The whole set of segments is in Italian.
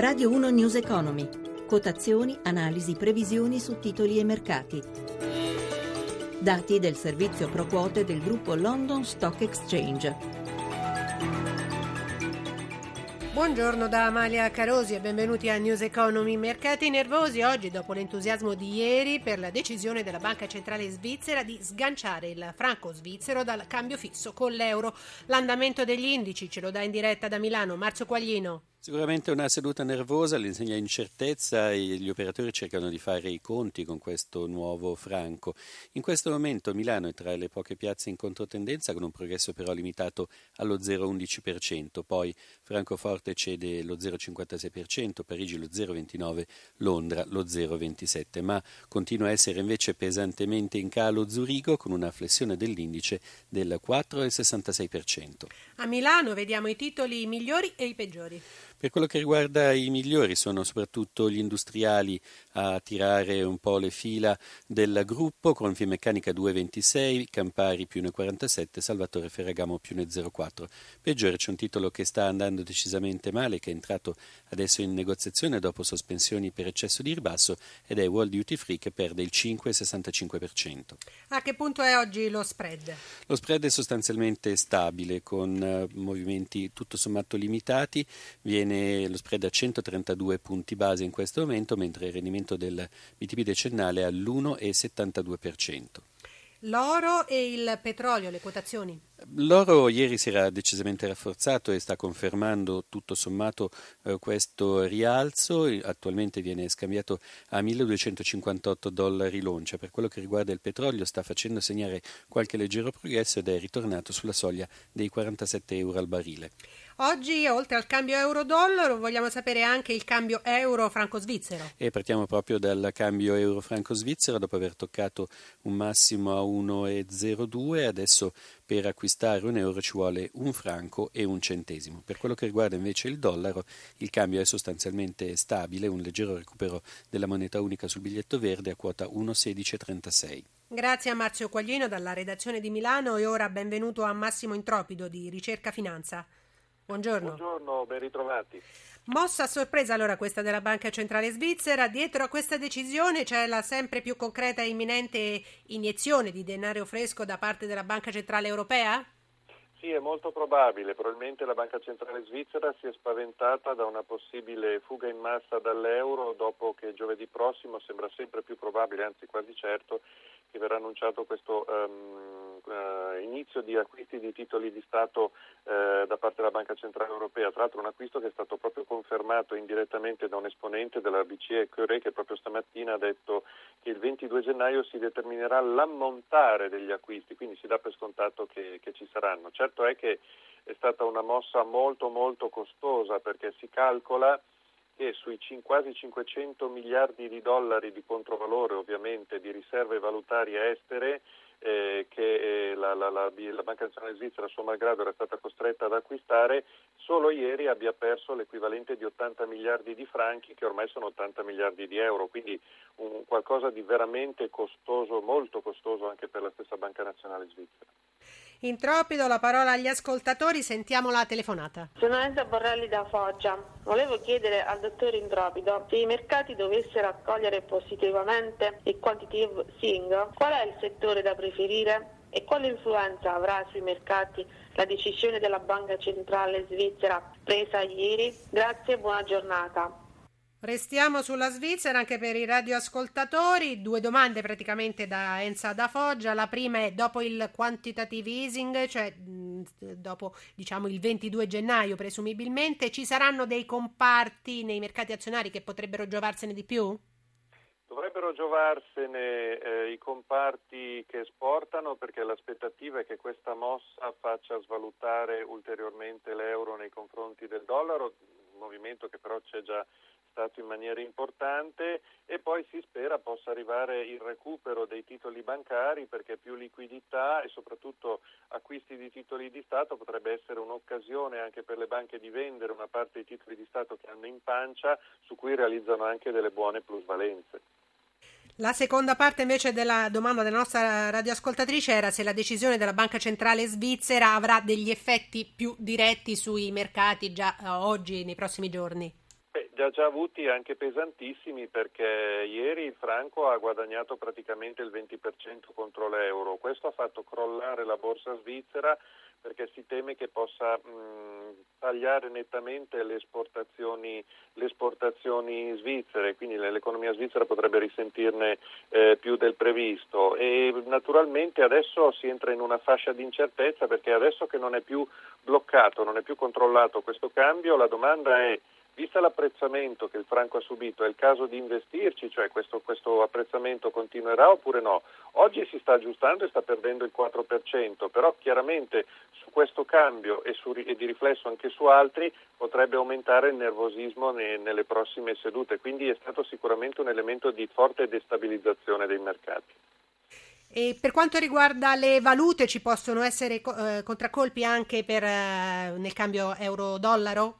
Radio 1 News Economy. Quotazioni, analisi, previsioni su titoli e mercati. Dati del servizio pro quote del gruppo London Stock Exchange. Buongiorno da Amalia Carosi e benvenuti a News Economy. Mercati nervosi oggi dopo l'entusiasmo di ieri per la decisione della Banca Centrale Svizzera di sganciare il franco svizzero dal cambio fisso con l'euro. L'andamento degli indici ce lo dà in diretta da Milano Marzio Quaglino. Sicuramente una seduta nervosa, l'insegna incertezza e gli operatori cercano di fare i conti con questo nuovo franco. In questo momento Milano è tra le poche piazze in controtendenza con un progresso però limitato allo 0,11%, poi Francoforte cede lo 0,56%, Parigi lo 0,29%, Londra lo 0,27%, ma continua a essere invece pesantemente in calo Zurigo con una flessione dell'indice del 4,66%. A Milano vediamo i titoli migliori e i peggiori. Per quello che riguarda i migliori sono soprattutto gli industriali a tirare un po' le fila del gruppo con Finmeccanica 2,26, Campari più 1,47, Salvatore Ferragamo più 1,04. Peggiore c'è un titolo che sta andando decisamente male, che è entrato adesso in negoziazione dopo sospensioni per eccesso di ribasso ed è World Duty Free che perde il 5,65%. A che punto è oggi lo spread? Lo spread è sostanzialmente stabile con uh, movimenti tutto sommato limitati, viene lo spread a 132 punti base in questo momento, mentre il rendimento del BTP decennale è all'1,72%. L'oro e il petrolio, le quotazioni? L'oro ieri si era decisamente rafforzato e sta confermando tutto sommato eh, questo rialzo, attualmente viene scambiato a 1258 dollari l'oncia. Per quello che riguarda il petrolio sta facendo segnare qualche leggero progresso ed è ritornato sulla soglia dei 47 euro al barile. Oggi, oltre al cambio euro-dollaro, vogliamo sapere anche il cambio euro-franco-svizzero. E partiamo proprio dal cambio euro-franco-svizzero, dopo aver toccato un massimo a 1,02, adesso per acquistare un euro ci vuole un franco e un centesimo. Per quello che riguarda invece il dollaro, il cambio è sostanzialmente stabile, un leggero recupero della moneta unica sul biglietto verde a quota 1,1636. Grazie a Marzio Quaglino dalla redazione di Milano e ora benvenuto a Massimo Intropido di Ricerca Finanza. Buongiorno. Buongiorno, ben ritrovati. Mossa a sorpresa allora questa della Banca Centrale Svizzera. Dietro a questa decisione c'è la sempre più concreta e imminente iniezione di denaro fresco da parte della Banca Centrale Europea? Sì, è molto probabile. Probabilmente la Banca Centrale Svizzera si è spaventata da una possibile fuga in massa dall'euro dopo che giovedì prossimo sembra sempre più probabile, anzi quasi certo, che verrà annunciato questo um, uh, inizio di acquisti di titoli di Stato uh, da parte della Banca Centrale Europea. Tra l'altro un acquisto che è stato proprio confermato indirettamente da un esponente della BCE, Curé, che proprio stamattina ha detto che il 22 gennaio si determinerà l'ammontare degli acquisti, quindi si dà per scontato che, che ci saranno. Certo è che è stata una mossa molto molto costosa perché si calcola che sui quasi 500 miliardi di dollari di controvalore ovviamente di riserve valutarie estere eh, che eh, la, la, la, la, Banca Nazionale Svizzera a suo malgrado era stata costretta ad acquistare, solo ieri abbia perso l'equivalente di 80 miliardi di franchi che ormai sono 80 miliardi di euro, quindi un, qualcosa di veramente costoso, molto costoso anche per la stessa Banca Nazionale Svizzera. Intropido, la parola agli ascoltatori, sentiamo la telefonata. Sono Enza Borrelli da Foggia. Volevo chiedere al dottor Intropido se i mercati dovessero accogliere positivamente il quantitative easing, qual è il settore da preferire e quale influenza avrà sui mercati la decisione della Banca Centrale Svizzera presa ieri? Grazie e buona giornata. Restiamo sulla Svizzera anche per i radioascoltatori. Due domande praticamente da Enza da Foggia. La prima è dopo il quantitative easing, cioè dopo diciamo il 22 gennaio presumibilmente, ci saranno dei comparti nei mercati azionari che potrebbero giovarsene di più? Dovrebbero giovarsene eh, i comparti che esportano perché l'aspettativa è che questa mossa faccia svalutare ulteriormente l'euro nei confronti del dollaro, un movimento che però c'è già stato in maniera importante e poi si spera possa arrivare il recupero dei titoli bancari perché più liquidità e soprattutto acquisti di titoli di Stato potrebbe essere un'occasione anche per le banche di vendere una parte dei titoli di Stato che hanno in pancia su cui realizzano anche delle buone plusvalenze. La seconda parte invece della domanda della nostra radioascoltatrice era se la decisione della Banca Centrale Svizzera avrà degli effetti più diretti sui mercati già oggi, nei prossimi giorni li ha già avuti anche pesantissimi perché ieri il franco ha guadagnato praticamente il 20% contro l'euro. Questo ha fatto crollare la borsa svizzera perché si teme che possa mh, tagliare nettamente le esportazioni, le esportazioni, svizzere, quindi l'economia svizzera potrebbe risentirne eh, più del previsto e naturalmente adesso si entra in una fascia di incertezza perché adesso che non è più bloccato, non è più controllato questo cambio, la domanda è Vista l'apprezzamento che il franco ha subito, è il caso di investirci, cioè questo, questo, apprezzamento continuerà oppure no? Oggi si sta aggiustando e sta perdendo il 4%, però chiaramente su questo cambio e, su, e di riflesso anche su altri potrebbe aumentare il nervosismo ne, nelle prossime sedute, quindi è stato sicuramente un elemento di forte destabilizzazione dei mercati. E per quanto riguarda le valute, ci possono essere eh, contraccolpi anche per, eh, nel cambio euro-dollaro?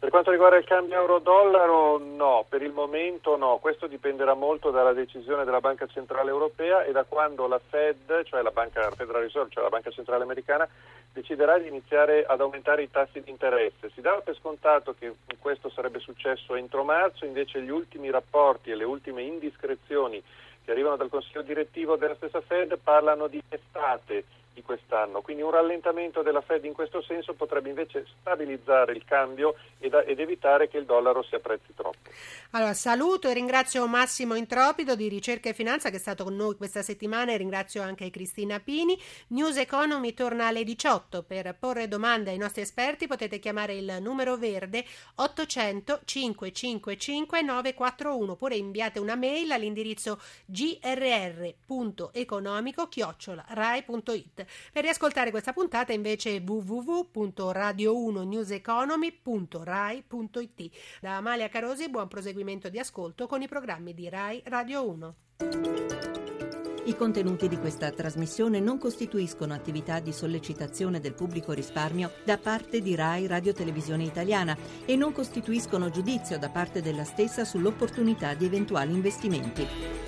Per quanto riguarda il cambio euro-dollaro, no, per il momento no. Questo dipenderà molto dalla decisione della Banca Centrale Europea e da quando la Fed, cioè la Banca Federal Reserve, cioè la Banca Centrale Americana, deciderà di iniziare ad aumentare i tassi di interesse. Si dava per scontato che questo sarebbe successo entro marzo, invece gli ultimi rapporti e le ultime indiscrezioni che arrivano dal Consiglio direttivo della stessa Fed parlano di estate di quest'anno. Quindi un rallentamento della Fed in questo senso potrebbe invece stabilizzare il cambio ed, ed, evitare che il dollaro si apprezzi troppo. Allora, saluto e ringrazio Massimo Intropido di Ricerca e Finanza che è stato con noi questa settimana e ringrazio anche Cristina Pini. News Economy torna alle 18. Per porre domande ai nostri esperti potete chiamare il numero verde 800 555 941 oppure inviate una mail all'indirizzo grr.economico-rai.it. Per riascoltare questa puntata invece www.radio1newseconomy.rai.it. Da Amalia Carosi buon proseguimento di ascolto con i programmi di Rai Radio 1. I contenuti di questa trasmissione non costituiscono attività di sollecitazione del pubblico risparmio da parte di RAI Radio Televisione Italiana e non costituiscono giudizio da parte della stessa sull'opportunità di eventuali investimenti.